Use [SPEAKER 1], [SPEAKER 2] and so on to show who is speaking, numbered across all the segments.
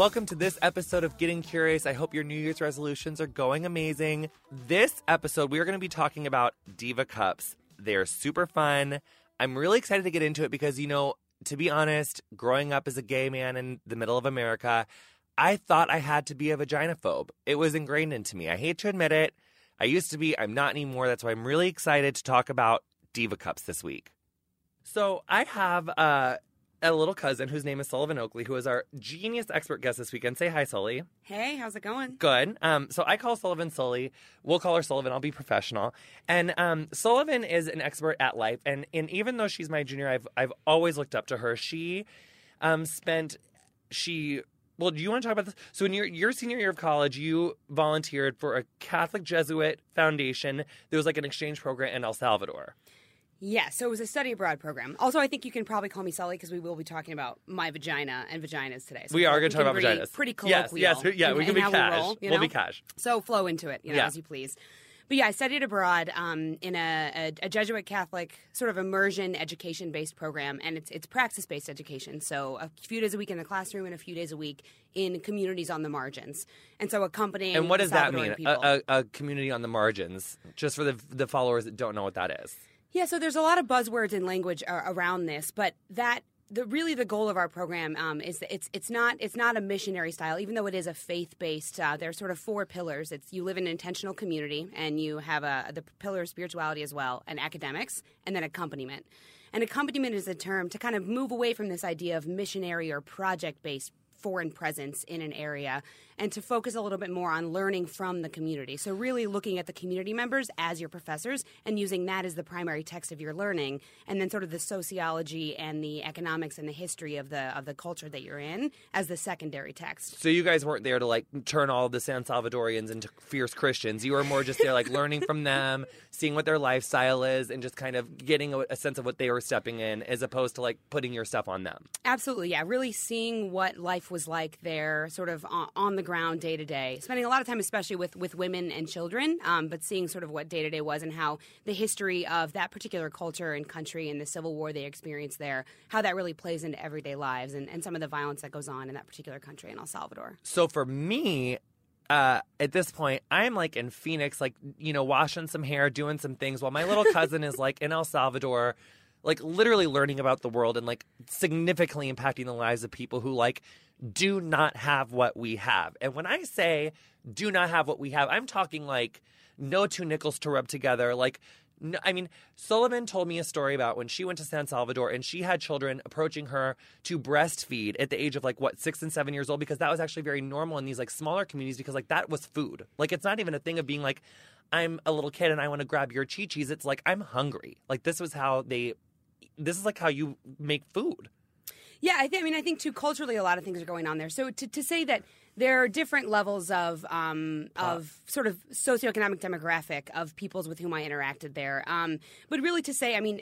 [SPEAKER 1] Welcome to this episode of Getting Curious. I hope your New Year's resolutions are going amazing. This episode, we are going to be talking about Diva Cups. They're super fun. I'm really excited to get into it because, you know, to be honest, growing up as a gay man in the middle of America, I thought I had to be a vagina phobe. It was ingrained into me. I hate to admit it. I used to be, I'm not anymore. That's why I'm really excited to talk about Diva Cups this week. So I have uh, a little cousin whose name is Sullivan Oakley, who is our genius expert guest this weekend. Say hi, Sully.
[SPEAKER 2] Hey, how's it going?
[SPEAKER 1] Good. Um, so I call Sullivan Sully. We'll call her Sullivan. I'll be professional. And um, Sullivan is an expert at life, and and even though she's my junior, I've I've always looked up to her. She um, spent she. Well, do you want to talk about this? So, in your, your senior year of college, you volunteered for a Catholic Jesuit foundation. There was like an exchange program in El Salvador.
[SPEAKER 2] Yeah, so it was a study abroad program. Also, I think you can probably call me Sully because we will be talking about my vagina and vaginas today. So
[SPEAKER 1] We are going to talk about vaginas.
[SPEAKER 2] Pretty colloquial.
[SPEAKER 1] yes, yes, yeah, we can be cash.
[SPEAKER 2] We roll, you
[SPEAKER 1] We'll be cash.
[SPEAKER 2] So flow into it, you know,
[SPEAKER 1] Yeah.
[SPEAKER 2] as you please. But yeah, I studied abroad um, in a, a, a Jesuit Catholic sort of immersion education based program, and it's it's praxis based education. So a few days a week in the classroom and a few days a week in communities on the margins. And so accompanying
[SPEAKER 1] And what does that mean? A, a, a community on the margins, just for the the followers that don't know what that is.
[SPEAKER 2] Yeah, so there's a lot of buzzwords and language uh, around this, but that the really the goal of our program um, is that it's it's not it's not a missionary style, even though it is a faith based. Uh, are sort of four pillars. It's you live in an intentional community, and you have a the pillar of spirituality as well, and academics, and then accompaniment. And accompaniment is a term to kind of move away from this idea of missionary or project based foreign presence in an area and to focus a little bit more on learning from the community. So, really looking at the community members as your professors and using that as the primary text of your learning, and then sort of the sociology and the economics and the history of the of the culture that you're in as the secondary text.
[SPEAKER 1] So you guys weren't there to like turn all the San Salvadorians into fierce Christians. You were more just there like learning from them, seeing what their lifestyle is, and just kind of getting a, a sense of what they were stepping in, as opposed to like putting your stuff on them.
[SPEAKER 2] Absolutely, yeah. Really seeing what life was like there, sort of on, on the ground, day to day. Spending a lot of time, especially with with women and children, um, but seeing sort of what day to day was and how the history of that particular culture and country and the civil war they experienced there, how that really plays into everyday lives and, and some of the violence that goes on in that particular country in El Salvador.
[SPEAKER 1] So for me, uh, at this point, I'm like in Phoenix, like, you know, washing some hair, doing some things while my little cousin is like in El Salvador, like literally learning about the world and like significantly impacting the lives of people who like do not have what we have. And when I say do not have what we have, I'm talking like no two nickels to rub together, like no, I mean, Sullivan told me a story about when she went to San Salvador and she had children approaching her to breastfeed at the age of like what six and seven years old because that was actually very normal in these like smaller communities because like that was food. Like it's not even a thing of being like, I'm a little kid and I want to grab your chi chis. It's like I'm hungry. Like this was how they. This is like how you make food.
[SPEAKER 2] Yeah, I, th- I mean, I think too culturally, a lot of things are going on there. So to, to say that there are different levels of um, of sort of socioeconomic demographic of peoples with whom I interacted there, um, but really to say, I mean,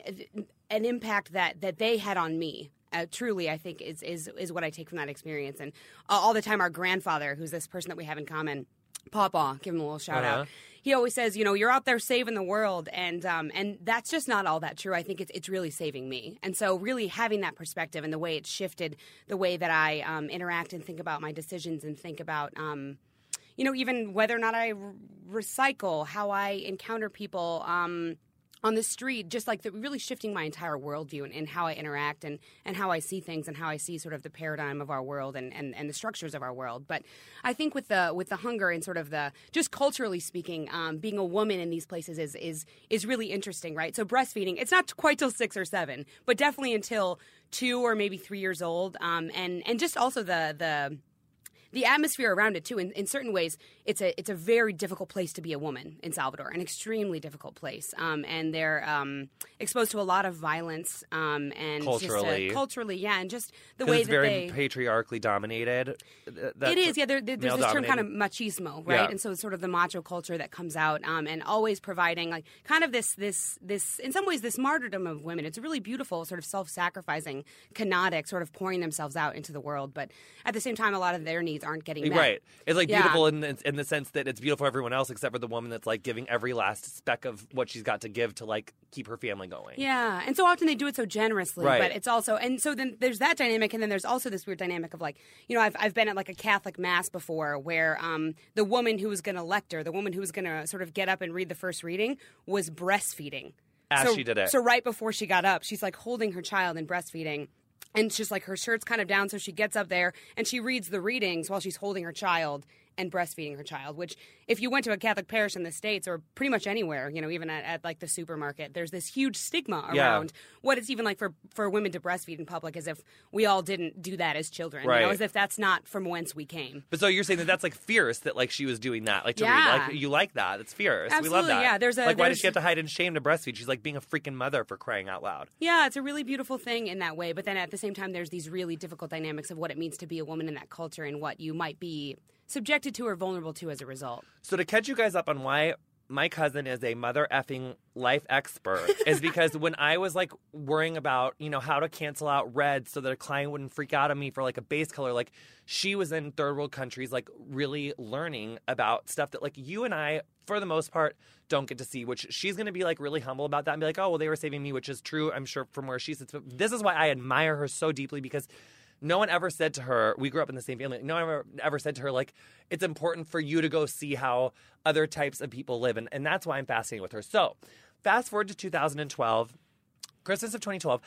[SPEAKER 2] an impact that that they had on me. Uh, truly, I think is is is what I take from that experience, and uh, all the time, our grandfather, who's this person that we have in common, Papa, give him a little shout
[SPEAKER 1] Uh-huh.
[SPEAKER 2] out. He always says, you know, you're out there saving the world, and um, and that's just not all that true. I think it's it's really saving me, and so really having that perspective and the way it's shifted the way that I um, interact and think about my decisions and think about. Um, you know, even whether or not I recycle, how I encounter people um, on the street, just like the, really shifting my entire worldview and, and how I interact and, and how I see things and how I see sort of the paradigm of our world and, and, and the structures of our world. But I think with the with the hunger and sort of the just culturally speaking, um, being a woman in these places is is is really interesting, right? So breastfeeding, it's not quite till six or seven, but definitely until two or maybe three years old, um, and and just also the the the atmosphere around it too. In, in certain ways, it's a it's a very difficult place to be a woman in Salvador, an extremely difficult place, um, and they're um, exposed to a lot of violence um, and
[SPEAKER 1] Culturally.
[SPEAKER 2] just, uh, culturally, yeah, and just the way
[SPEAKER 1] it's
[SPEAKER 2] that
[SPEAKER 1] very
[SPEAKER 2] they.
[SPEAKER 1] patriarchally dominated. That's-
[SPEAKER 2] It is, yeah. There, there- there's this term kind of machismo, right?
[SPEAKER 1] Yeah.
[SPEAKER 2] And so it's sort of the macho culture that comes out, um, and always providing like kind of this, this, this, in some ways, this martyrdom of women. It's a really beautiful, sort of self-sacrificing, kenotic, sort of pouring themselves out into the world, but at the same time, a lot of their needs aren't getting met.
[SPEAKER 1] Right. It's like
[SPEAKER 2] Yeah.
[SPEAKER 1] beautiful in the, in the sense that it's beautiful for everyone else except for the woman that's like giving every last speck of what she's got to give to like keep her family going.
[SPEAKER 2] Yeah, and so often they do it so generously,
[SPEAKER 1] Right.
[SPEAKER 2] but it's also and so then there's that dynamic, and then there's also this weird dynamic of like you know I've I've been at like a Catholic mass before where um the woman who was going to lecture, the woman who was going to sort of get up and read the first reading was breastfeeding.
[SPEAKER 1] As
[SPEAKER 2] so,
[SPEAKER 1] she did it.
[SPEAKER 2] So right before she got up, she's like holding her child and breastfeeding. And it's just like her shirt's kind of down, so she gets up there and she reads the readings while she's holding her child and breastfeeding her child. Which, if you went to a Catholic parish in the States or pretty much anywhere, you know, even at, at like the supermarket, there's this huge stigma
[SPEAKER 1] Yeah.
[SPEAKER 2] around what it's even like for, for women to breastfeed in public as if we all didn't do that as children. You know, as if that's not from whence we came.
[SPEAKER 1] But so you're saying that that's like fierce that like she was doing that, like to read,
[SPEAKER 2] Yeah.
[SPEAKER 1] like you like that? It's fierce. we love that.
[SPEAKER 2] yeah. There's a-
[SPEAKER 1] like why does she have to hide in shame to breastfeed? She's like being a freaking mother for crying out loud.
[SPEAKER 2] Yeah, it's a really beautiful thing in that way. But then at the same time, there's these really difficult dynamics of what it means to be a woman in that culture and what you might be subjected to or vulnerable to as a result.
[SPEAKER 1] So to catch you guys up on why my cousin is a mother effing life expert is because when I was like worrying about, you know, how to cancel out red so that a client wouldn't freak out on me for like a base color, like she was in third world countries, like really learning about stuff that like you and I, for the most part, don't get to see, which she's gonna be like really humble about that and be like, oh, well, they were saving me, which is true, I'm sure, from where she sits. But this is why I admire her so deeply because no one ever said to her, we grew up in the same family, no one ever, ever said to her, like, it's important for you to go see how other types of people live. And, and that's why I'm fascinated with her. So, fast forward to 2012, Christmas of 2012.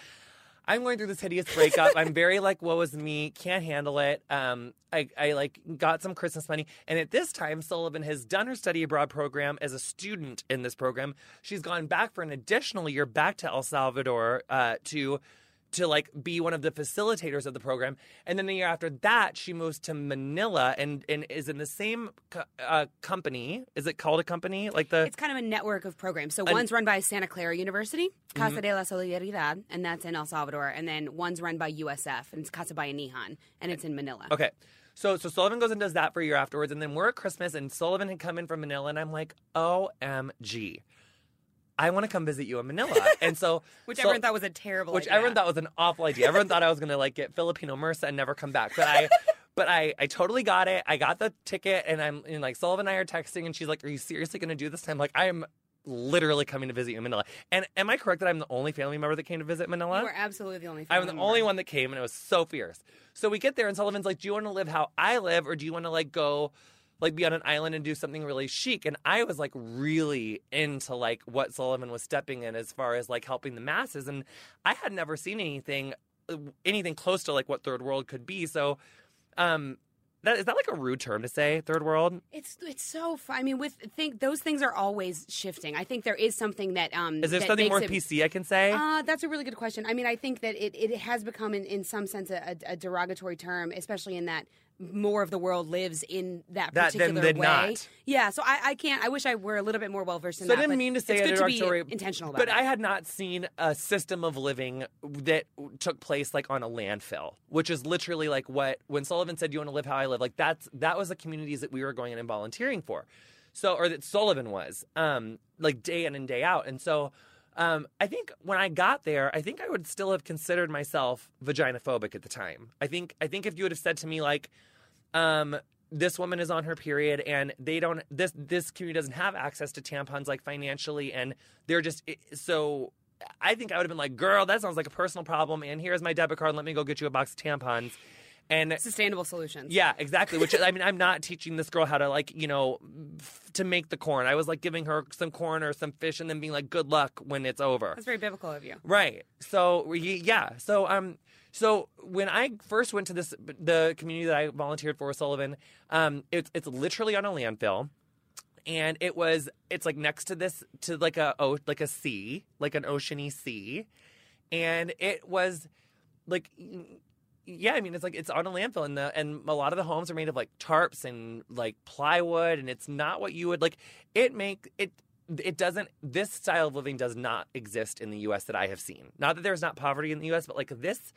[SPEAKER 1] I'm going through this hideous breakup. I'm very like, woe is me, can't handle it. Um, I, I like got some Christmas money, and at this time, Sullivan has done her study abroad program as a student in this program. She's gone back for an additional year back to El Salvador uh, to to like be one of the facilitators of the program. And then the year after that, she moves to Manila and and is in the same co- uh, company. Is it called a company? Like the
[SPEAKER 2] It's kind of a network of programs. So one's run by Santa Clara University,
[SPEAKER 1] Mm-hmm.
[SPEAKER 2] Casa de la Solidaridad, and that's in El Salvador. And then one's run by USF, and it's Casa Bayanihan, and it's in Manila.
[SPEAKER 1] Okay. So so Sullivan goes and does that for a year afterwards, and then we're at Christmas, and Sullivan had come in from Manila, and I'm like, OMG. I want to come visit you in Manila. And so
[SPEAKER 2] Which
[SPEAKER 1] so-
[SPEAKER 2] everyone thought was a terrible
[SPEAKER 1] which
[SPEAKER 2] idea.
[SPEAKER 1] everyone thought was an awful idea. Everyone thought I was gonna like get Filipino MRSA and never come back. But I but I I totally got it. I got the ticket and I'm and like Sullivan and I are texting and she's like, Are you seriously gonna do this? I'm like, I am literally coming to visit you in Manila. And am I correct that I'm the only family member that came to visit Manila?
[SPEAKER 2] You were absolutely the only.
[SPEAKER 1] I'm the
[SPEAKER 2] member.
[SPEAKER 1] only one that came, and it was so fierce. So we get there, and Sullivan's like, "Do you want to live how I live, or do you want to like go like be on an island and do something really chic. And I was like really into like what Sullivan was stepping in as far as like helping the masses. And I had never seen anything uh, anything close to like what third world could be. So um that is that like a rude term to say, third world?
[SPEAKER 2] It's it's so fun. I mean, with think those things are always shifting. I think there is something that um.
[SPEAKER 1] Is there something more
[SPEAKER 2] it-
[SPEAKER 1] PC I can say?
[SPEAKER 2] Uh, that's a really good question. I mean, I think that it, it has become, in, in some sense, a, a derogatory term, especially in that more of the world lives in that
[SPEAKER 1] That
[SPEAKER 2] particular way.
[SPEAKER 1] not.
[SPEAKER 2] Yeah, so I, I can't. I wish I were a little bit more well versed in
[SPEAKER 1] So I didn't mean to say
[SPEAKER 2] it's good to be intentional about
[SPEAKER 1] but
[SPEAKER 2] it.
[SPEAKER 1] I had not seen a system of living that took place like on a landfill, which is literally like what when Sullivan said, "You want to live how I live," like that's that was the communities that we were going in and volunteering for. So, or that Sullivan was, um, like day in and day out, and so. Um, I think when I got there, I think I would still have considered myself vaginophobic at the time. I think I think if you would have said to me like, um, this woman is on her period and they don't this this community doesn't have access to tampons like financially and they're just so I think I would have been like, girl, that sounds like a personal problem and here's my debit card, let me go get you a box of tampons. And
[SPEAKER 2] Sustainable solutions.
[SPEAKER 1] yeah, exactly. Which I mean, I'm not teaching this girl how to like, you know, f- to make the corn. I was like giving her some corn or some fish, and then being like, "Good luck when it's over."
[SPEAKER 2] That's very biblical of you.
[SPEAKER 1] Right. So yeah. So um. So when I first went to this the community that I volunteered for, Sullivan, um, it's it's literally on a landfill, and it was it's like next to this to like a oh like a sea like an oceany sea, and it was like yeah, I mean it's like it's on a landfill and the and a lot of the homes are made of like tarps and like plywood and it's not what you would like it make it it doesn't this style of living does not exist in the US that I have seen. Not that there's not poverty in the US, but like this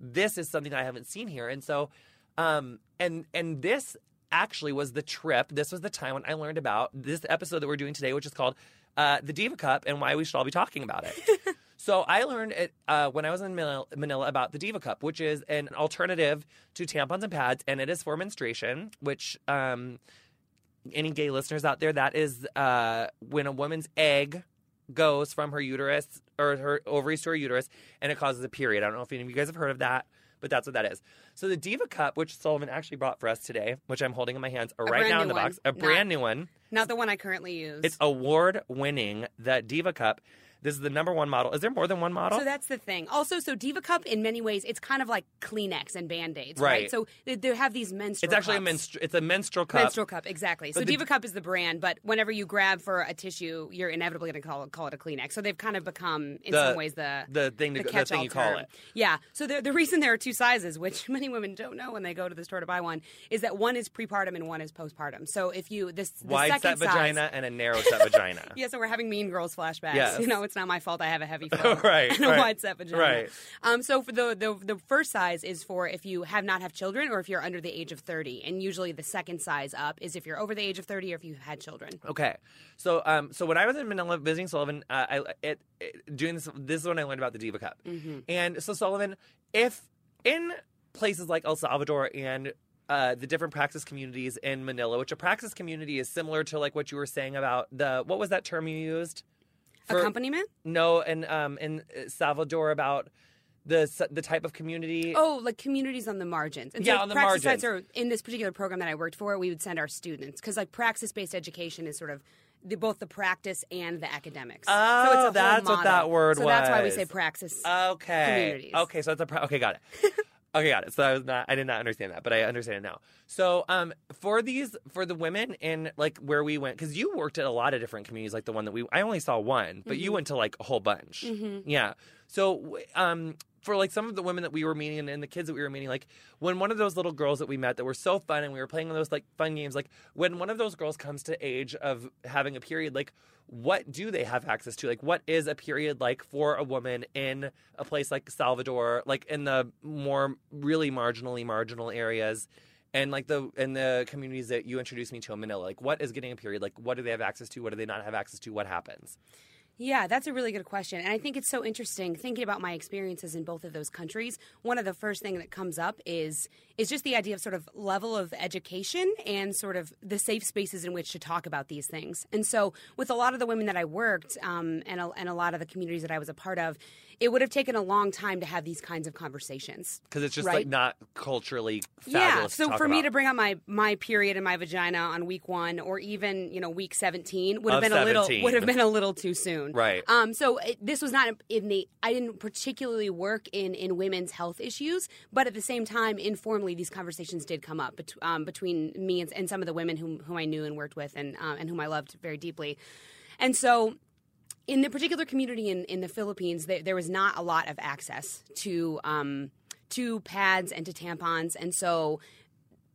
[SPEAKER 1] this is something I haven't seen here. And so um and and this actually was the trip. This was the time when I learned about this episode that we're doing today, which is called uh, the Diva Cup and why we should all be talking about it. So I learned it uh, when I was in Manila, Manila about the Diva Cup, which is an alternative to tampons and pads, and it is for menstruation. Which um, any gay listeners out there, that is uh, when a woman's egg goes from her uterus or her ovaries to her uterus, and it causes a period. I don't know if any of you guys have heard of that, but that's what that is. So the Diva Cup, which Sullivan actually brought for us today, which I'm holding in my hands right now in the box, a brand new one.
[SPEAKER 2] Not the one I currently use.
[SPEAKER 1] It's award winning, the Diva Cup. This is the number one model. Is there more than one model?
[SPEAKER 2] So that's the thing. Also, so Diva Cup, in many ways, it's kind of like Kleenex and Band Aids, right?
[SPEAKER 1] Right.
[SPEAKER 2] So they, they have these menstrual.
[SPEAKER 1] it's actually a
[SPEAKER 2] cups.
[SPEAKER 1] menstru- It's a menstrual cup.
[SPEAKER 2] Menstrual cup, exactly. So
[SPEAKER 1] the-
[SPEAKER 2] Diva Cup is the brand, but whenever you grab for a tissue, you're inevitably going to call it, call it a Kleenex. So they've kind of become, in
[SPEAKER 1] The-
[SPEAKER 2] some ways, the
[SPEAKER 1] the thing to
[SPEAKER 2] the
[SPEAKER 1] thing you call
[SPEAKER 2] term.
[SPEAKER 1] it.
[SPEAKER 2] Yeah. So the, the reason there are two sizes, which many women don't know when they go to the store to buy one, is that one is prepartum and one is postpartum. So if you this the
[SPEAKER 1] Wide
[SPEAKER 2] second
[SPEAKER 1] set
[SPEAKER 2] size,
[SPEAKER 1] vagina and a narrow set vagina.
[SPEAKER 2] Yeah, so we're having Mean Girls flashbacks.
[SPEAKER 1] Yes.
[SPEAKER 2] You know, it's not my fault. I have a heavy flow
[SPEAKER 1] Right,
[SPEAKER 2] and a
[SPEAKER 1] right,
[SPEAKER 2] wide set vagina.
[SPEAKER 1] right.
[SPEAKER 2] Um, so for the, the the first size is for if you have not have children or if you're under the age of thirty, and usually the second size up is if you're over the age of thirty or if you've had children.
[SPEAKER 1] Okay, so um, so when I was in Manila visiting Sullivan, uh, I it, it doing this. This is when I learned about the Diva Cup,
[SPEAKER 2] Mm-hmm.
[SPEAKER 1] and so Sullivan, if in places like El Salvador and uh, the different praxis communities in Manila, which a praxis community is similar to like what you were saying about the what was that term you used? For-
[SPEAKER 2] Accompaniment?
[SPEAKER 1] No, and um, in Salvador about the the type of community.
[SPEAKER 2] Oh, like communities on the margins. And
[SPEAKER 1] Yeah,
[SPEAKER 2] so
[SPEAKER 1] on the margins.
[SPEAKER 2] sites are in this particular program that I worked for. We would send our students because like praxis based education is sort of. The, both the practice and the academics. so
[SPEAKER 1] Oh,
[SPEAKER 2] it's a whole
[SPEAKER 1] that's what that word
[SPEAKER 2] So that's why we say praxis.
[SPEAKER 1] Okay.
[SPEAKER 2] communities.
[SPEAKER 1] Okay, so it's a pro- okay, got it. okay, got it. So I was not I did not understand that, but I understand it now. So um for these for the women in like where we went cuz you worked at a lot of different communities like the one that we I only saw one, but
[SPEAKER 2] Mm-hmm.
[SPEAKER 1] you went to like a whole bunch. Yeah. So um for like some of the women that we were meeting and, and the kids that we were meeting, like when one of those little girls that we met that were so fun and we were playing those like fun games, like when one of those girls comes to age of having a period, like what do they have access to? Like what is a period like for a woman in a place like Salvador, like in the more really marginally marginal areas? And like the in the communities that you introduced me to in Manila, like what is getting a period? Like what do they have access to? What do they not have access to? What happens?
[SPEAKER 2] Yeah, that's a really good question. And I think it's so interesting thinking about my experiences in both of those countries. One of the first thing that comes up is is just the idea of sort of level of education and sort of the safe spaces in which to talk about these things. And so with a lot of the women that I worked um, and, a, and a lot of the communities that I was a part of, it would have taken a long time to have these kinds of conversations.
[SPEAKER 1] Because it's just
[SPEAKER 2] Right.
[SPEAKER 1] like not culturally
[SPEAKER 2] Yeah, so for me to bring up my my period and my vagina on week one, or even you know week seventeen, would have
[SPEAKER 1] Of
[SPEAKER 2] been a little would have been a little too soon.
[SPEAKER 1] Right.
[SPEAKER 2] Um. So it, this was not in the. I didn't particularly work in in women's health issues, but at the same time, informally, these conversations did come up bet- um, between me and, and some of the women whom whom I knew and worked with, and um, and whom I loved very deeply, and so in the particular community in, in the Philippines, there, there was not a lot of access to um, to pads and to tampons, and so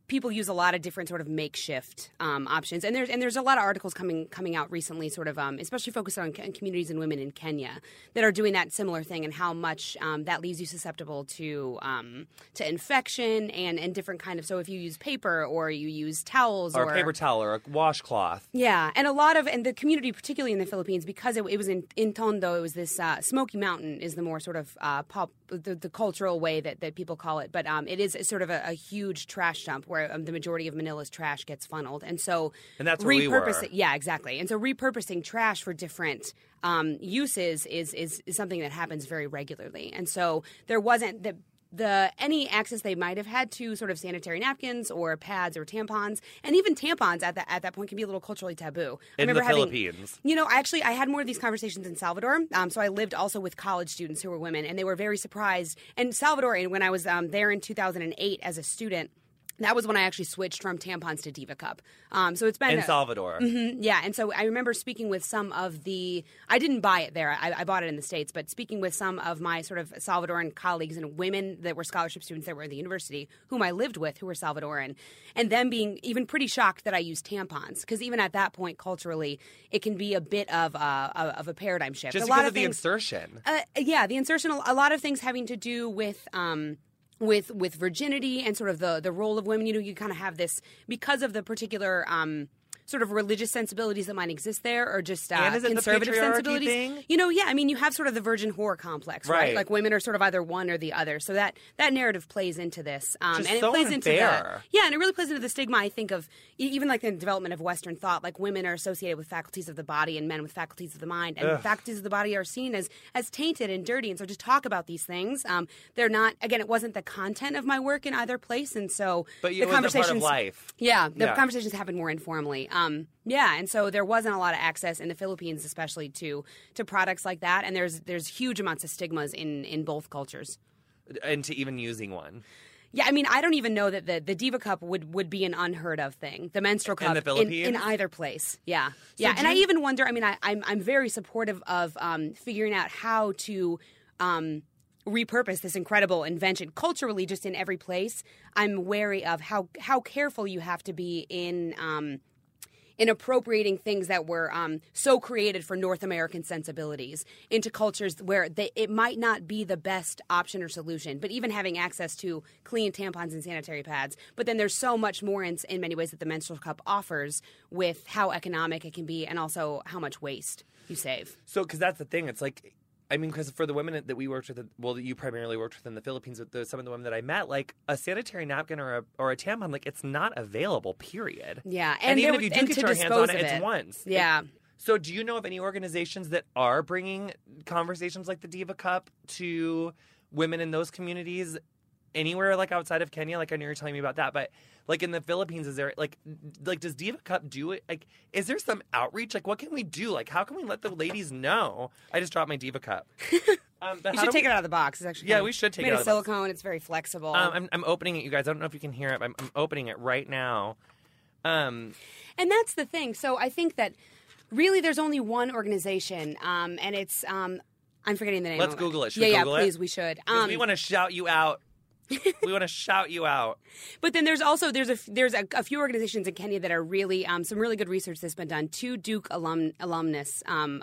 [SPEAKER 2] people use a lot of different sort of makeshift um, options. And there's and there's a lot of articles coming coming out recently, sort of um, especially focused on c- communities and women in Kenya that are doing that similar thing, and how much um, that leaves you susceptible to um, to infection and and different kind of. So if you use paper or you use towels
[SPEAKER 1] or
[SPEAKER 2] or
[SPEAKER 1] a paper towel or a washcloth.
[SPEAKER 2] yeah, and a lot of and the community, particularly in the Philippines, because it, it was in in Tondo, it was this uh, Smoky Mountain is the more sort of uh, pop the, the cultural way that, that people call it, but um, it is sort of a, a huge trash dump where um, the majority of Manila's trash gets funneled, and so
[SPEAKER 1] And that's where we
[SPEAKER 2] repurposing, yeah, exactly, and so repurposing trash for different um, uses is, is is something that happens very regularly, and so there wasn't the the any access they might have had to sort of sanitary napkins or pads or tampons, and even tampons at that at that point can be a little culturally taboo. I
[SPEAKER 1] In the
[SPEAKER 2] having,
[SPEAKER 1] Philippines.
[SPEAKER 2] You know, actually, I had more of these conversations in Salvador. Um, so I lived also with college students who were women, and they were very surprised. And Salvador, and when I was um, there in 2008 as a student. That was when I actually switched from tampons to Diva Cup. Um, so it's been
[SPEAKER 1] In Salvador.
[SPEAKER 2] Mhm, yeah, and so I remember speaking with some of the. I didn't buy it there. I, I bought it in the states, but speaking with some of my sort of Salvadoran colleagues and women that were scholarship students that were at the university, whom I lived with, who were Salvadoran, and them being even pretty shocked that I used tampons because even at that point, culturally, it can be a bit of a, of a paradigm shift.
[SPEAKER 1] Just
[SPEAKER 2] a
[SPEAKER 1] because
[SPEAKER 2] lot
[SPEAKER 1] of,
[SPEAKER 2] of
[SPEAKER 1] the insertion.
[SPEAKER 2] uh, yeah, the insertion. A lot of things having to do with. Um, with with virginity and sort of the the role of women, you know, you kind of have this because of the particular um, sort of religious sensibilities that might exist there, or just uh,
[SPEAKER 1] And is it
[SPEAKER 2] conservative sensibilities.
[SPEAKER 1] thing?
[SPEAKER 2] You know, yeah, I mean, you have sort of the virgin whore complex, right?
[SPEAKER 1] Right.
[SPEAKER 2] Like women are sort of either one or the other. So that that narrative plays into this, um,
[SPEAKER 1] Just
[SPEAKER 2] and
[SPEAKER 1] so
[SPEAKER 2] it plays into the yeah, and it really plays into the stigma. I think of even like the development of Western thought, like women are associated with faculties of the body and men with faculties of the mind, and faculties of the body are seen as as tainted and dirty. And so to talk about these things, um, they're not. Again, it wasn't the content of my work in either place, and so
[SPEAKER 1] But
[SPEAKER 2] the
[SPEAKER 1] it was a part of
[SPEAKER 2] conversations,
[SPEAKER 1] life.
[SPEAKER 2] yeah, the
[SPEAKER 1] Yeah.
[SPEAKER 2] conversations happened more informally. Um, yeah, and so there wasn't a lot of access in the Philippines, especially to to products like that, and there's there's huge amounts of stigmas in in both cultures.
[SPEAKER 1] into even using one.
[SPEAKER 2] Yeah, I mean, I don't even know that the, the Diva Cup would, would be an unheard of thing. The menstrual cup In
[SPEAKER 1] the Philippines?
[SPEAKER 2] in, either place. Yeah, yeah.
[SPEAKER 1] do
[SPEAKER 2] And I even wonder. I mean, I, I'm I'm very supportive of um, figuring out how to. Um, repurpose this incredible invention culturally just in every place i'm wary of how how careful you have to be in um, in appropriating things that were um, so created for North American sensibilities into cultures where they, it might not be the best option or solution. But even having access to clean tampons and sanitary pads, but then there's so much more in, in many ways that the menstrual cup offers with how economic it can be and also how much waste you save.
[SPEAKER 1] So, because that's the thing, it's like, I mean, because for the women that we worked with, well, that you primarily worked with in the Philippines, with the, some of the women that I met, like a sanitary napkin or a or a tampon, like it's not available. Period.
[SPEAKER 2] Yeah,
[SPEAKER 1] and,
[SPEAKER 2] and
[SPEAKER 1] even if you do get your hands
[SPEAKER 2] dispose
[SPEAKER 1] on it,
[SPEAKER 2] of
[SPEAKER 1] it's once.
[SPEAKER 2] Yeah.
[SPEAKER 1] So, do you know of any organizations that are bringing conversations like the Diva Cup to women in those communities anywhere, like outside of Kenya? Like I know you're telling me about that, but like in the Philippines, is there like like does Diva Cup do it? Like, is there some outreach? Like, what can we do? Like, how can we let the ladies know? I just dropped my Diva Cup. Um,
[SPEAKER 2] You should take
[SPEAKER 1] we-
[SPEAKER 2] it out of the box. It's actually
[SPEAKER 1] Yeah, we should take
[SPEAKER 2] made
[SPEAKER 1] it out of the box.
[SPEAKER 2] silicone. It's very flexible.
[SPEAKER 1] Um, I'm, I'm opening it, you guys. I don't know if you can hear it. But I'm, I'm opening it right now. Um,
[SPEAKER 2] And that's the thing. So I think that really there's only one organization, um, and it's um, I'm forgetting the name.
[SPEAKER 1] Let's Google it. Should
[SPEAKER 2] yeah,
[SPEAKER 1] we
[SPEAKER 2] yeah,
[SPEAKER 1] Google it?
[SPEAKER 2] please, we should. Um,
[SPEAKER 1] we want to shout you out. We want to shout you out.
[SPEAKER 2] but then there's also there's a there's a, a few organizations in Kenya that are really um, some really good research that's been done. Two Duke alum alumnus um,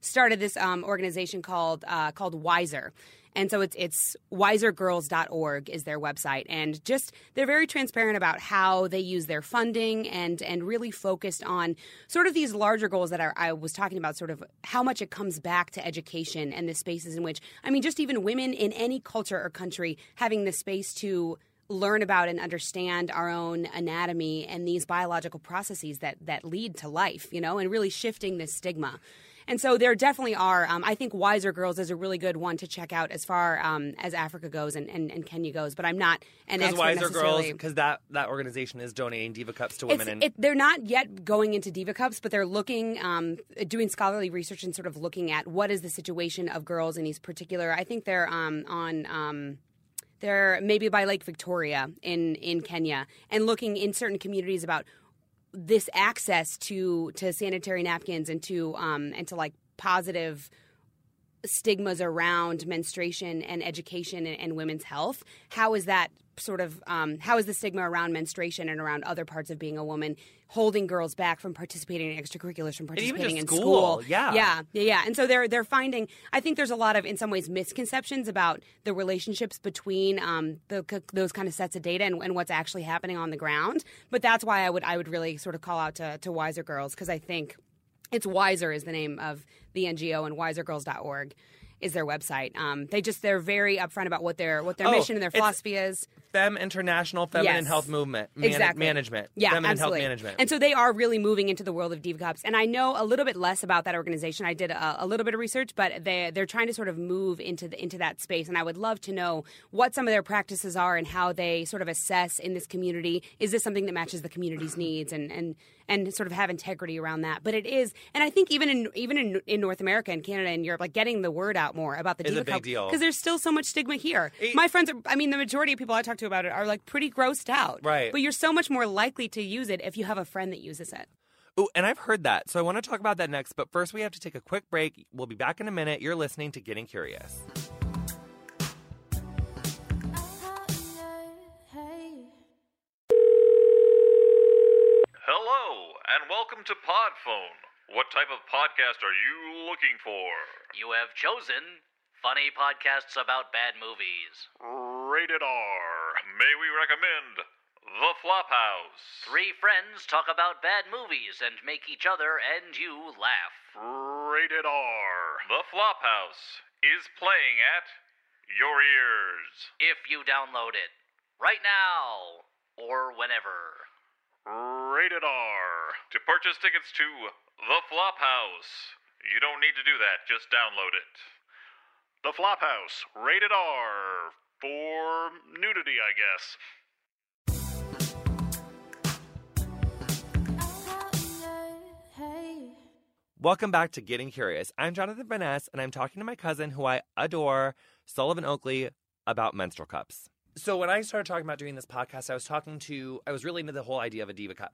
[SPEAKER 2] started this um, organization called uh, called Wiser. And so it's it's wisergirls.org is their website. And just they're very transparent about how they use their funding and and really focused on sort of these larger goals that I, I was talking about sort of how much it comes back to education and the spaces in which I mean just even women in any culture or country having the space to learn about and understand our own anatomy and these biological processes that that lead to life you know and really shifting this stigma And so there definitely are. Um, I think Wiser Girls is a really good one to check out as far um, as Africa goes and, and, and Kenya goes. But I'm not an expert
[SPEAKER 1] Wiser Girls, because that that organization is donating Diva Cups to
[SPEAKER 2] It's,
[SPEAKER 1] women. and
[SPEAKER 2] it, they're not yet going into diva cups, but they're looking, um, doing scholarly research and sort of looking at what is the situation of girls in these particular. I think they're um, on. Um, they're maybe by Lake Victoria in in Kenya, and looking in certain communities about this access to to sanitary napkins and to um, and to like positive stigmas around menstruation and education and, and women's health. How is that sort of um, how is the stigma around menstruation and around other parts of being a woman holding girls back from participating in extracurriculars, from participating in
[SPEAKER 1] school, yeah.
[SPEAKER 2] yeah, yeah, yeah. And so they're they're finding. I think there's a lot of, in some ways, misconceptions about the relationships between um, the, those kind of sets of data and, and what's actually happening on the ground. But that's why I would I would really sort of call out to, to Wiser Girls because I think it's Wiser is the name of the NGO and wisergirls.org is their website. Um, they just they're very upfront about what their what their
[SPEAKER 1] Oh,
[SPEAKER 2] mission and their philosophy is.
[SPEAKER 1] Fem International Feminine
[SPEAKER 2] Yes.
[SPEAKER 1] Health Movement Man-
[SPEAKER 2] exactly.
[SPEAKER 1] Management.
[SPEAKER 2] Yeah,
[SPEAKER 1] Feminine
[SPEAKER 2] absolutely.
[SPEAKER 1] Health Management.
[SPEAKER 2] And so they are really moving into the world of diva cups. And I know a little bit less about that organization. I did a, a little bit of research, but they they're trying to sort of move into the into that space. And I would love to know what some of their practices are and how they sort of assess in this community. Is this something that matches the community's needs and and and sort of have integrity around that? But it is, and I think even in even in, in North America and Canada and Europe, like getting the word out more about the
[SPEAKER 1] Is a
[SPEAKER 2] diva
[SPEAKER 1] big deal.
[SPEAKER 2] because there's still so much stigma here.
[SPEAKER 1] It-
[SPEAKER 2] My friends are, I mean, the majority of people I talk to about it are like pretty grossed out.
[SPEAKER 1] Right.
[SPEAKER 2] But you're so much more likely to use it if you have a friend that uses it.
[SPEAKER 1] Ooh, and I've heard that. So I want to talk about that next. But first, we have to take a quick break. We'll be back in a minute. You're listening to Getting Curious.
[SPEAKER 3] Hello, and welcome to Podphone. What type of podcast are you looking for?
[SPEAKER 4] You have chosen funny podcasts about bad movies.
[SPEAKER 3] Rated R. May we recommend The Flophouse?
[SPEAKER 4] Three friends talk about bad movies and make each other and you laugh.
[SPEAKER 3] Rated R. The Flophouse is playing at your ears.
[SPEAKER 4] If you download it right now or whenever.
[SPEAKER 3] Rated R. To purchase tickets to The Flophouse, you don't need to do that, just download it. The Flophouse, rated R. For nudity, I guess.
[SPEAKER 1] Welcome back to Getting Curious. I'm Jonathan Van Ness, and I'm talking to my cousin, who I adore, Sullivan Oakley, about menstrual cups. So when I started talking about doing this podcast, I was talking to, I was really into the whole idea of a diva cup,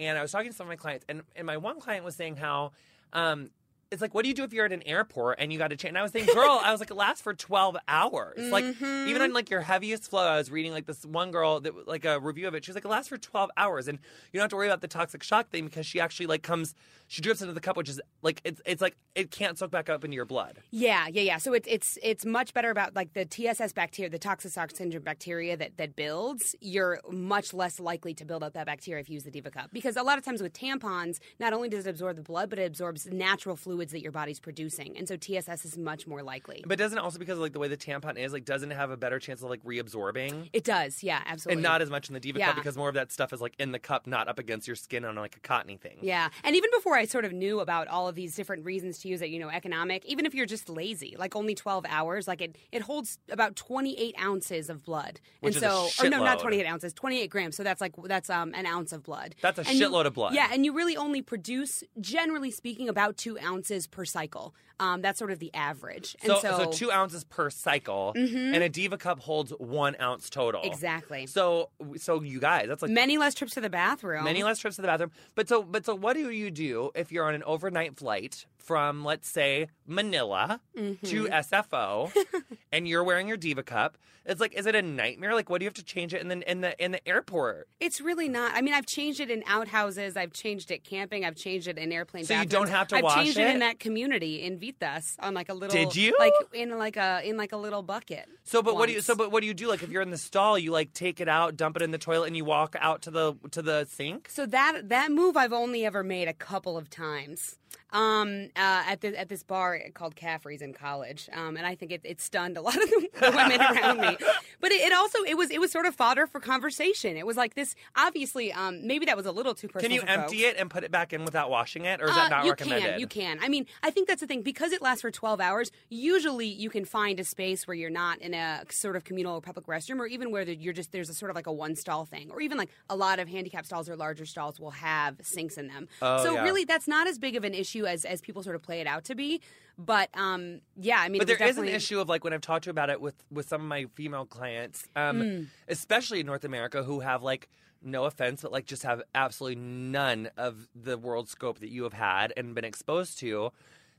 [SPEAKER 1] and I was talking to some of my clients, and, and my one client was saying how, um, it's like, what do you do if you're at an airport and you got to change? And I was saying, girl, I was like, it lasts for 12 hours. Like,
[SPEAKER 2] Mm-hmm.
[SPEAKER 1] even on like your heaviest flow, I was reading like this one girl that like a review of it. She was like, it lasts for 12 hours. And you don't have to worry about the toxic shock thing because she actually like comes, she drips into the cup, which is like, it's, it's like, it can't soak back up into your blood.
[SPEAKER 2] Yeah, yeah, yeah. So it's it's it's much better about like the TSS bacteria, the toxic shock syndrome bacteria that that builds. You're much less likely to build up that bacteria if you use the Diva Cup because a lot of times with tampons, not only does it absorb the blood, but it absorbs natural fluids that your body's producing, and so TSS is much more likely.
[SPEAKER 1] But doesn't it also because of like the way the tampon is, like, doesn't it have a better chance of like reabsorbing?
[SPEAKER 2] It does, yeah, absolutely.
[SPEAKER 1] And not as much in the Diva
[SPEAKER 2] Yeah.
[SPEAKER 1] cup because more of that stuff is like in the cup, not up against your skin on like a cottony thing.
[SPEAKER 2] Yeah. And even before I sort of knew about all of these different reasons to use it, you know, economic, even if you're just lazy, like only 12 hours, like it, it holds about 28 ounces of blood.
[SPEAKER 1] Which
[SPEAKER 2] and so, or no, not 28 ounces, 28 grams. So that's like, that's um, an ounce of blood.
[SPEAKER 1] That's a
[SPEAKER 2] And you-
[SPEAKER 1] shitload of blood.
[SPEAKER 2] Yeah. And you really only produce, generally speaking, about two ounces per cycle. Um, that's sort of the average. And
[SPEAKER 1] So,
[SPEAKER 2] so, Mm-hmm.
[SPEAKER 1] so, two ounces per cycle, and a Diva cup holds one ounce total.
[SPEAKER 2] Exactly.
[SPEAKER 1] So, so you guys, that's like
[SPEAKER 2] many less trips to the bathroom.
[SPEAKER 1] many less trips to the bathroom. But so, but so, what do you do if you're on an overnight flight from, let's say, Manila
[SPEAKER 2] Mm-hmm.
[SPEAKER 1] to SFO, and you're wearing your Diva cup? It's like, is it a nightmare? Like, what do you have to change it in the in the in the airport?
[SPEAKER 2] It's really not. I mean, I've changed it in outhouses. I've changed it camping. I've changed it in airplane.
[SPEAKER 1] So you don't have to
[SPEAKER 2] I've
[SPEAKER 1] wash
[SPEAKER 2] changed it?
[SPEAKER 1] it?
[SPEAKER 2] in that community in Vitas on like a little.
[SPEAKER 1] Did you?
[SPEAKER 2] Like in like a in like a little bucket.
[SPEAKER 1] So, but what do you? So, but what do you do? Like, if you're in the stall, you like take it out, dump it in the toilet, and you walk out to the to the sink.
[SPEAKER 2] So that that move I've only ever made a couple of times. Um, uh, at the, at this bar called Caffrey's in college, um, and I think it, it stunned a lot of the, women around me. But it, it also it was it was sort of fodder for conversation. It was like this. Obviously, um, maybe that was a little too personal.
[SPEAKER 1] Can you empty
[SPEAKER 2] folks.
[SPEAKER 1] it and put it back in without washing it, or is
[SPEAKER 2] Uh,
[SPEAKER 1] that not
[SPEAKER 2] you
[SPEAKER 1] recommended?
[SPEAKER 2] can, you can. I mean, I think that's the thing because it lasts for 12 hours. Usually, you can find a space where you're not in a sort of communal or public restroom, or even where you're just there's a sort of like a one stall thing, or even like a lot of handicap stalls or larger stalls will have sinks in them.
[SPEAKER 1] Oh,
[SPEAKER 2] so
[SPEAKER 1] yeah.
[SPEAKER 2] really, that's not as big of an issue as as people sort of play it out to be. But um, yeah, I mean,
[SPEAKER 1] But there is an issue of like when I've talked to about it with with some of my female clients, um,
[SPEAKER 2] Mm.
[SPEAKER 1] especially in North America, who have like no offense, but like just have absolutely none of the world scope that you have had and been exposed to.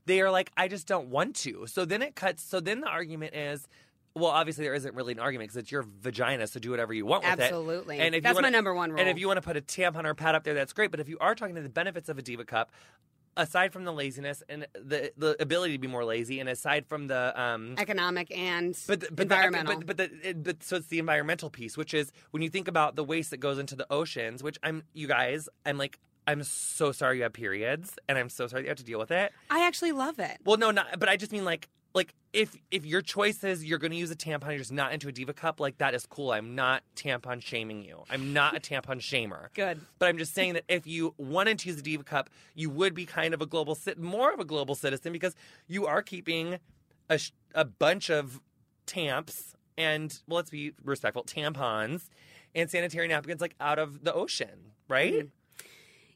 [SPEAKER 1] They are like, I just don't want to. So then it cuts. So then the argument is. Well, obviously there isn't really an argument because it's your vagina, so do whatever you want with it.
[SPEAKER 2] Absolutely.
[SPEAKER 1] And if
[SPEAKER 2] That's
[SPEAKER 1] you
[SPEAKER 2] my
[SPEAKER 1] wanna,
[SPEAKER 2] number one rule.
[SPEAKER 1] And if you want to put a tampon or pad up there, that's great. But if you are talking to the benefits of a diva cup, aside from the laziness and the the ability to be more lazy, and aside from the um,
[SPEAKER 2] economic and
[SPEAKER 1] but the, but
[SPEAKER 2] environmental.
[SPEAKER 1] The, but but, the, it, but so it's the environmental piece, which is when you think about the waste that goes into the oceans. Which I'm, you guys, I'm like, I'm so sorry you have periods, and I'm so sorry that you have to deal with it.
[SPEAKER 2] I actually love it.
[SPEAKER 1] Well, no, not. But I just mean like. If if your choice is you're going to use a tampon, you're just not into a diva cup. Like that is cool. I'm not tampon shaming you. I'm not a tampon shamer.
[SPEAKER 2] Good.
[SPEAKER 1] But I'm just saying that if you wanted to use a diva cup, you would be kind of a global cit, more of a global citizen because you are keeping a sh- a bunch of tamps and well, let's be respectful, tampons and sanitary napkins like out of the ocean, right?
[SPEAKER 2] Mm-hmm.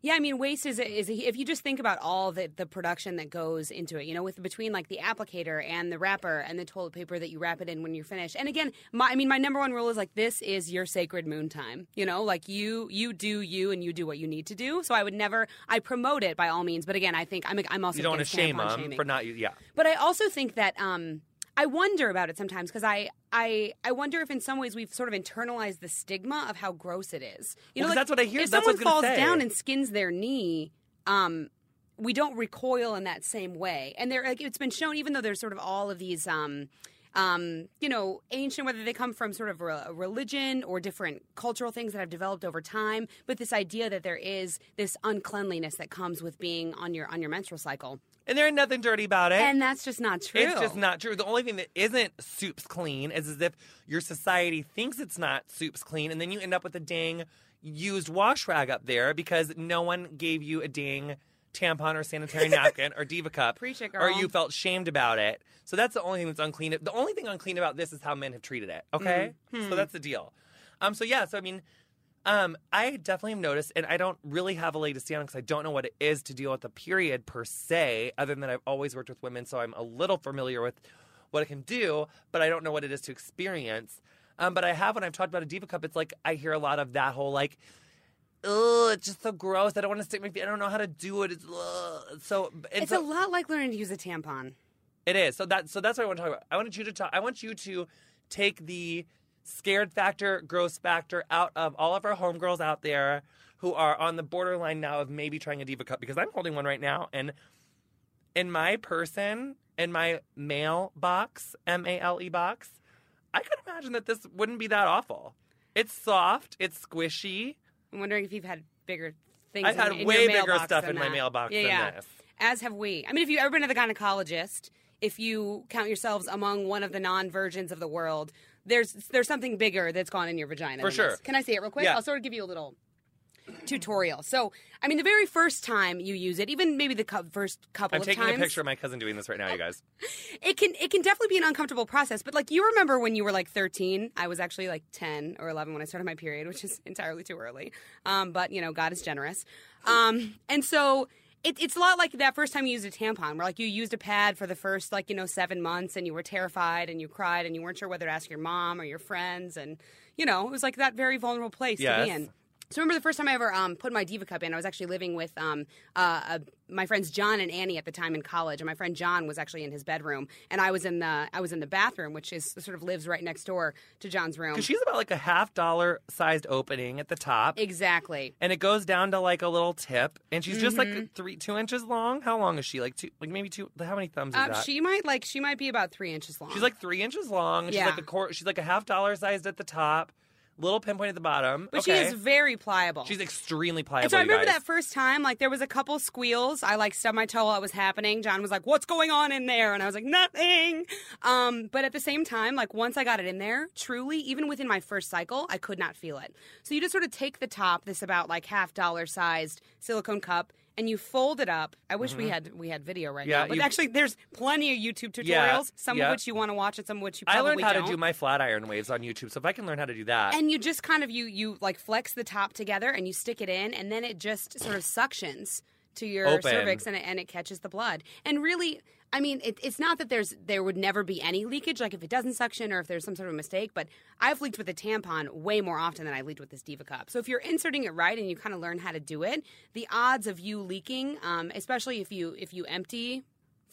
[SPEAKER 2] Yeah, I mean, waste is is if you just think about all the the production that goes into it, you know, with between like the applicator and the wrapper and the toilet paper that you wrap it in when you're finished. And again, my I mean, my number one rule is like this is your sacred moon time. You know, like you you do you and you do what you need to do. So I would never I promote it by all means, but again, I think I'm I'm also
[SPEAKER 1] You don't want to shame
[SPEAKER 2] shaming.
[SPEAKER 1] for not, yeah.
[SPEAKER 2] But I also think that um, I wonder about it sometimes because I, I I wonder if in some ways we've sort of internalized the stigma of how gross it is. You
[SPEAKER 1] Well,
[SPEAKER 2] know, like,
[SPEAKER 1] that's what I hear-
[SPEAKER 2] If
[SPEAKER 1] that's
[SPEAKER 2] someone falls
[SPEAKER 1] say.
[SPEAKER 2] down and skins their knee, um, we don't recoil in that same way. And there, like, it's been shown, even though there's sort of all of these. Um, um, you know, ancient, whether they come from sort of a religion or different cultural things that have developed over time, but this idea that there is this uncleanliness that comes with being on your on your menstrual cycle,
[SPEAKER 1] And there ain't nothing dirty about it.
[SPEAKER 2] and that's just not true.
[SPEAKER 1] It's just not true. The only thing that isn't soups clean is as if your society thinks it's not soups clean, and then you end up with a dang used wash rag up there because no one gave you a dang tampon or sanitary napkin or diva cup,
[SPEAKER 2] Preach it, girl.
[SPEAKER 1] or you felt shamed about it. So that's the only thing that's unclean. The only thing unclean about this is how men have treated it. Okay,
[SPEAKER 2] Mm-hmm.
[SPEAKER 1] so that's the deal. Um, so yeah, so I mean. Um, I definitely have noticed, and I don't really have a leg to stand on because I don't know what it is to deal with the period per se, other than I've always worked with women, so I'm a little familiar with what it can do, but I don't know what it is to experience. Um, but I have when I've talked about a diva cup, it's like I hear a lot of that whole like, oh, it's just so gross. I don't want to stick my feet. I don't know how to do it. It's ugh. so.
[SPEAKER 2] It's
[SPEAKER 1] so-
[SPEAKER 2] a lot like learning to use a tampon.
[SPEAKER 1] it is. So that so that's what I want to talk about. I wanted you to talk I want you to take the scared factor, gross factor out of all of our homegirls out there who are on the borderline now of maybe trying a diva cup because I'm holding one right now and in my person, in my mail box, M A L E box, I could imagine that this wouldn't be that awful. It's soft, it's squishy.
[SPEAKER 2] I'm wondering if you've had bigger things.
[SPEAKER 1] I've had
[SPEAKER 2] in
[SPEAKER 1] way
[SPEAKER 2] your
[SPEAKER 1] bigger stuff in my mailbox
[SPEAKER 2] yeah,
[SPEAKER 1] than
[SPEAKER 2] yeah.
[SPEAKER 1] this.
[SPEAKER 2] As have we. I mean, if you've ever been to the gynecologist, if you count yourselves among one of the non-virgins of the world, there's there's something bigger that's gone in your vagina.
[SPEAKER 1] For sure.
[SPEAKER 2] this. Can I see it real quick?
[SPEAKER 1] Yeah.
[SPEAKER 2] I'll sort of give you a little tutorial. So, I mean, the very first time you use it, even maybe the cou- first couple
[SPEAKER 1] I'm
[SPEAKER 2] of
[SPEAKER 1] taking
[SPEAKER 2] times,
[SPEAKER 1] a picture of my cousin doing this right now, you guys.
[SPEAKER 2] it can it can definitely be an uncomfortable process but like you remember when you were like 13 i was actually like 10 or 11 when i started my period which is entirely too early um, but you know god is generous um, and so it, it's a lot like that first time you used a tampon where like you used a pad for the first like you know seven months and you were terrified and you cried and you weren't sure whether to ask your mom or your friends and you know it was like that very vulnerable place to be in so remember the first time I ever um, put my diva cup in, I was actually living with um, uh, uh, my friends John and Annie at the time in college, and my friend John was actually in his bedroom, and I was in the I was in the bathroom, which is sort of lives right next door to John's room.
[SPEAKER 1] Because she's about like a half dollar sized opening at the top.
[SPEAKER 2] exactly.
[SPEAKER 1] and it goes down to like a little tip, and she's just
[SPEAKER 2] Mm-hmm.
[SPEAKER 1] like three, two inches long. How long is she? Like two, like maybe two. How many thumbs is
[SPEAKER 2] Um, she might like she might be about three inches long.
[SPEAKER 1] she's like three inches long. and She's
[SPEAKER 2] Yeah.
[SPEAKER 1] like a quarter. She's like a half dollar sized at the top, little pinpoint at the bottom.
[SPEAKER 2] But
[SPEAKER 1] okay.
[SPEAKER 2] she is very pliable.
[SPEAKER 1] She's extremely pliable.
[SPEAKER 2] And so I remember that first time, like there was a couple squeals. I like stubbed my toe while it was happening. John was like, "What's going on in there?" And I was like, "Nothing." Um, but at the same time, like once I got it in there, truly, even within my first cycle, I could not feel it. So you just sort of take the top, this about like half dollar sized silicone cup. And you fold it up. I wish we had we had video right
[SPEAKER 1] Mm-hmm. Yeah,
[SPEAKER 2] now, but
[SPEAKER 1] you-
[SPEAKER 2] actually, there's plenty of YouTube tutorials.
[SPEAKER 1] Yeah,
[SPEAKER 2] Some
[SPEAKER 1] yeah.
[SPEAKER 2] of which you want to watch, and some of which you
[SPEAKER 1] I
[SPEAKER 2] probably
[SPEAKER 1] learned how
[SPEAKER 2] don't.
[SPEAKER 1] to do my flat iron waves on YouTube, so if I can learn how to do that,
[SPEAKER 2] and you just kind of you you like flex the top together and you stick it in and then it just sort of suctions to your
[SPEAKER 1] Open.
[SPEAKER 2] cervix and it, and it catches the blood and really i mean it, it's not that there's there would never be any leakage like if it doesn't suction or if there's some sort of mistake but i've leaked with a tampon way more often than i leaked with this diva cup. So if you're inserting it right and you kind of learn how to do it the odds of you leaking um, especially if you if you empty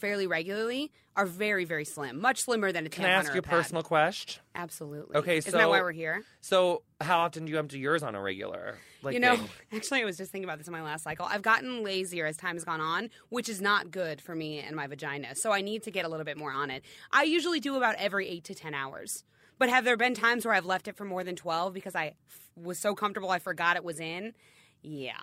[SPEAKER 2] fairly regularly are very very slim much slimmer than a tampon
[SPEAKER 1] can I ask
[SPEAKER 2] or
[SPEAKER 1] you a
[SPEAKER 2] pad.
[SPEAKER 1] personal question?
[SPEAKER 2] absolutely
[SPEAKER 1] Okay, so isn't
[SPEAKER 2] that why we're here
[SPEAKER 1] So, how often do you empty yours on a regular? Like
[SPEAKER 2] you know,
[SPEAKER 1] thing?
[SPEAKER 2] actually, I was just thinking about this in my last cycle. I've gotten lazier as time has gone on, which is not good for me and my vagina. So I need to get a little bit more on it. I usually do about every eight to 10 hours. But have there been times where I've left it for more than 12 because I f- was so comfortable I forgot it was in? Yeah.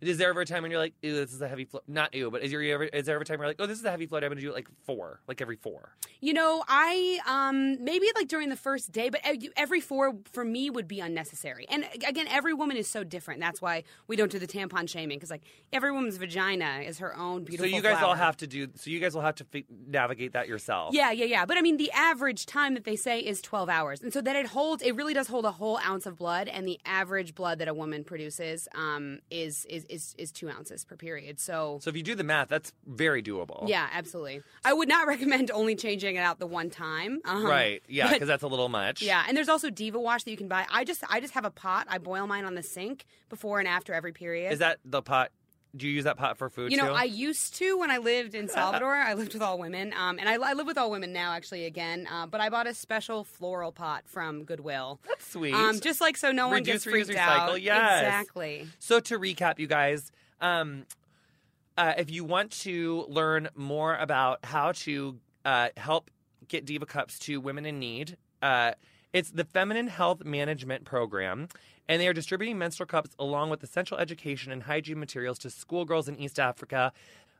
[SPEAKER 1] Is there ever a time when you're like, "Ew, this is a heavy flow"? Not ew, but is there ever is there ever a time where you're like, "Oh, this is a heavy flow? I'm gonna do it like four, like every four.
[SPEAKER 2] You know, I um maybe like during the first day, but every four for me would be unnecessary. And again, every woman is so different. That's why we don't do the tampon shaming because like every woman's vagina is her own beautiful.
[SPEAKER 1] So you guys all have to do. So you guys will have to fi- navigate that yourself.
[SPEAKER 2] Yeah, yeah, yeah. But I mean, the average time that they say is 12 hours. And so that it holds, it really does hold a whole ounce of blood. And the average blood that a woman produces um, is, is, is, is two ounces per period. So,
[SPEAKER 1] So if you do the math, that's very doable.
[SPEAKER 2] yeah, absolutely. I would not recommend only changing it out the one time. Um,
[SPEAKER 1] Right. Yeah, because that's a little much.
[SPEAKER 2] Yeah, and there's also Diva Wash that you can buy. I just I just have a pot. I boil mine on the sink before and after every period.
[SPEAKER 1] Is that the pot? Do you use that pot for food
[SPEAKER 2] You know,
[SPEAKER 1] too?
[SPEAKER 2] I used to when I lived in Salvador. I lived with all women, um, and I, I live with all women now, actually, again. Uh, but I bought a special floral pot from Goodwill.
[SPEAKER 1] That's sweet.
[SPEAKER 2] Um, just like so no one
[SPEAKER 1] Reduce,
[SPEAKER 2] gets
[SPEAKER 1] reuse,
[SPEAKER 2] freaked
[SPEAKER 1] recycle.
[SPEAKER 2] out.
[SPEAKER 1] Yes.
[SPEAKER 2] Exactly.
[SPEAKER 1] So to recap, you guys, um, uh, if you want to learn more about how to uh, help get Diva Cups to women in need, uh, it's the Feminine Health Management Program, and they are distributing menstrual cups along with essential education and hygiene materials to schoolgirls in East Africa,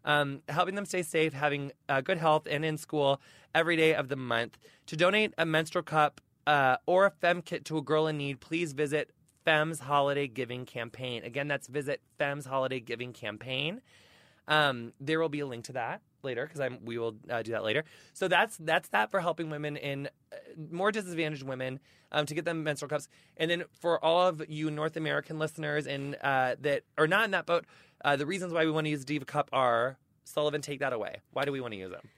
[SPEAKER 1] um, helping them stay safe, having uh, good health, and in school every day of the month. To donate a menstrual cup uh, or a fem kit to a girl in need, please visit FEM's Holiday Giving Campaign. Again, that's visit FEM's Holiday Giving Campaign. Um, there will be a link to that later because I'm we will uh, do that later. So that's that's that for helping women in uh, more disadvantaged women um, to get them menstrual cups. And then for all of you North American listeners and uh, that are not in that boat, uh, the reasons why we want to use Diva Cup are Sullivan. Take that away. Why do we want to use them?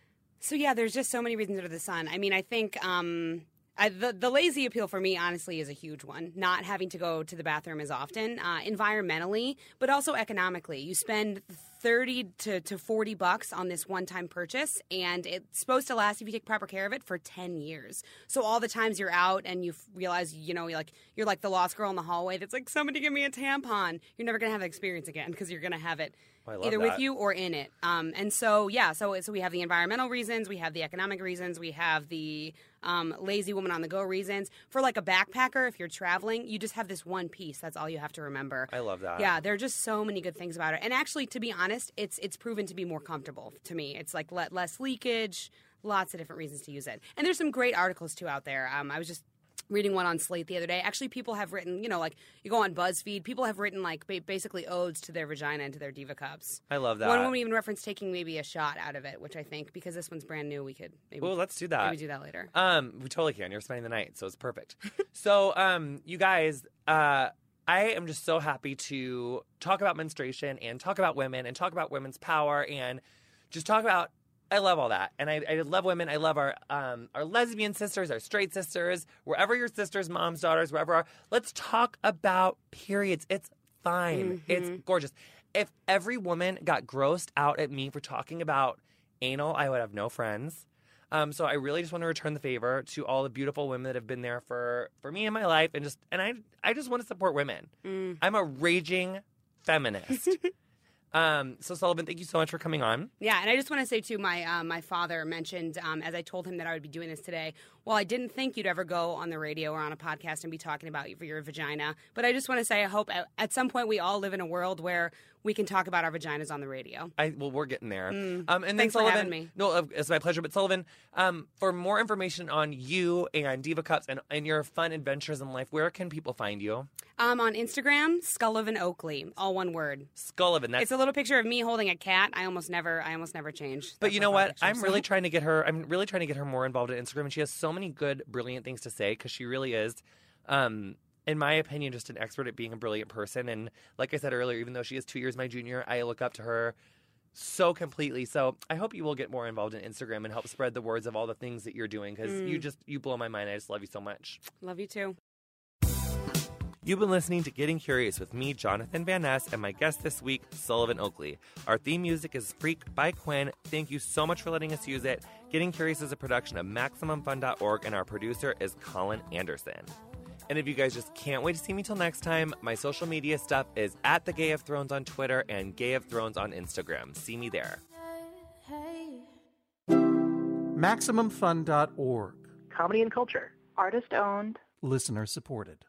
[SPEAKER 2] So yeah, there's just so many reasons under the sun. I mean, I think um, I, the the lazy appeal for me, honestly, is a huge one. Not having to go to the bathroom as often, uh, environmentally, but also economically. You spend thirty to, to forty bucks on this one time purchase, and it's supposed to last if you take proper care of it for ten years. So all the times you're out and you realize, you know, you're like you're like the lost girl in the hallway that's like, somebody give me a tampon. You're never gonna have that experience again because you're gonna have it Either with you or in it. Um, and so yeah, so so we have the environmental reasons, we have the economic reasons, we have the um, lazy woman on the go reasons. For like a backpacker, if you're traveling, you just have this one piece. That's all you have to remember.
[SPEAKER 1] I love that.
[SPEAKER 2] Yeah, there are just so many good things about it. And actually, to be honest, it's it's proven to be more comfortable to me. It's like le- less leakage, lots of different reasons to use it. And there's some great articles too out there. Um, I was just reading one on Slate the other day. Actually, people have written, you know, like you go on BuzzFeed, people have written like ba- basically odes to their vagina and to their diva cups.
[SPEAKER 1] I love that.
[SPEAKER 2] One woman even referenced taking maybe a shot out of it, which I think because this one's brand new, we could maybe
[SPEAKER 1] Well, let's do that.
[SPEAKER 2] maybe do that later.
[SPEAKER 1] Um, we totally can. You're spending the night, so it's perfect. so, um, you guys, uh, I am just so happy to talk about menstruation and talk about women and talk about women's power and just talk about. I love all that, and I, I love women. I love our um, our lesbian sisters, our straight sisters, wherever your sisters, moms, daughters, wherever are. Let's talk about periods. It's fine. It's gorgeous. If every woman got grossed out at me for talking about anal, I would have no friends. Um, so I really just want to return the favor to all the beautiful women that have been there for for me in my life, and just and I I just want to support women. I'm a raging feminist. Um, so Sullivan, thank you so much for coming on.
[SPEAKER 2] Yeah, and I just want to say too, my uh, my father mentioned um, as I told him that I would be doing this today. Well, I didn't think you'd ever go on the radio or on a podcast and be talking about your, vagina, but I just want to say I hope at, at some point we all live in a world where we can talk about our vaginas on the radio.
[SPEAKER 1] I well, we're getting there.
[SPEAKER 2] Mm.
[SPEAKER 1] Um, and then
[SPEAKER 2] Thanks for
[SPEAKER 1] Sullivan,
[SPEAKER 2] having me.
[SPEAKER 1] no, it's my pleasure. But Sullivan, um, for more information on you and Diva Cups and, and your fun adventures in life, where can people find you?
[SPEAKER 2] Um, on Instagram, Scullivan Oakley, all one word.
[SPEAKER 1] Scullivan. That's
[SPEAKER 2] It's a little picture of me holding a cat. I almost never, I almost never change.
[SPEAKER 1] But you know what? I'm really trying to get her. I'm really trying to get her more involved in Instagram, and she has so many good, brilliant things to say because she really is, um, in my opinion, just an expert at being a brilliant person. And like I said earlier, even though she is two years my junior, I look up to her so completely. So I hope you will get more involved in Instagram and help spread the words of all the things that you're doing because you
[SPEAKER 2] Mm.
[SPEAKER 1] just you blow my mind. I just love you so much.
[SPEAKER 2] Love you too.
[SPEAKER 1] You've been listening to Getting Curious with me, Jonathan Van Ness, and my guest this week, Sullivan Oakley. Our theme music is Freak by Quiñ. Thank you so much for letting us use it. Getting Curious is a production of MaximumFun.org, and our producer is Colin Anderson. And if you guys just can't wait to see me till next time, my social media stuff is at the Gay of Thrones on Twitter and Gay of Thrones on Instagram. See me there.
[SPEAKER 5] MaximumFun.org.
[SPEAKER 6] Comedy and culture. Artist owned.
[SPEAKER 5] Listener supported.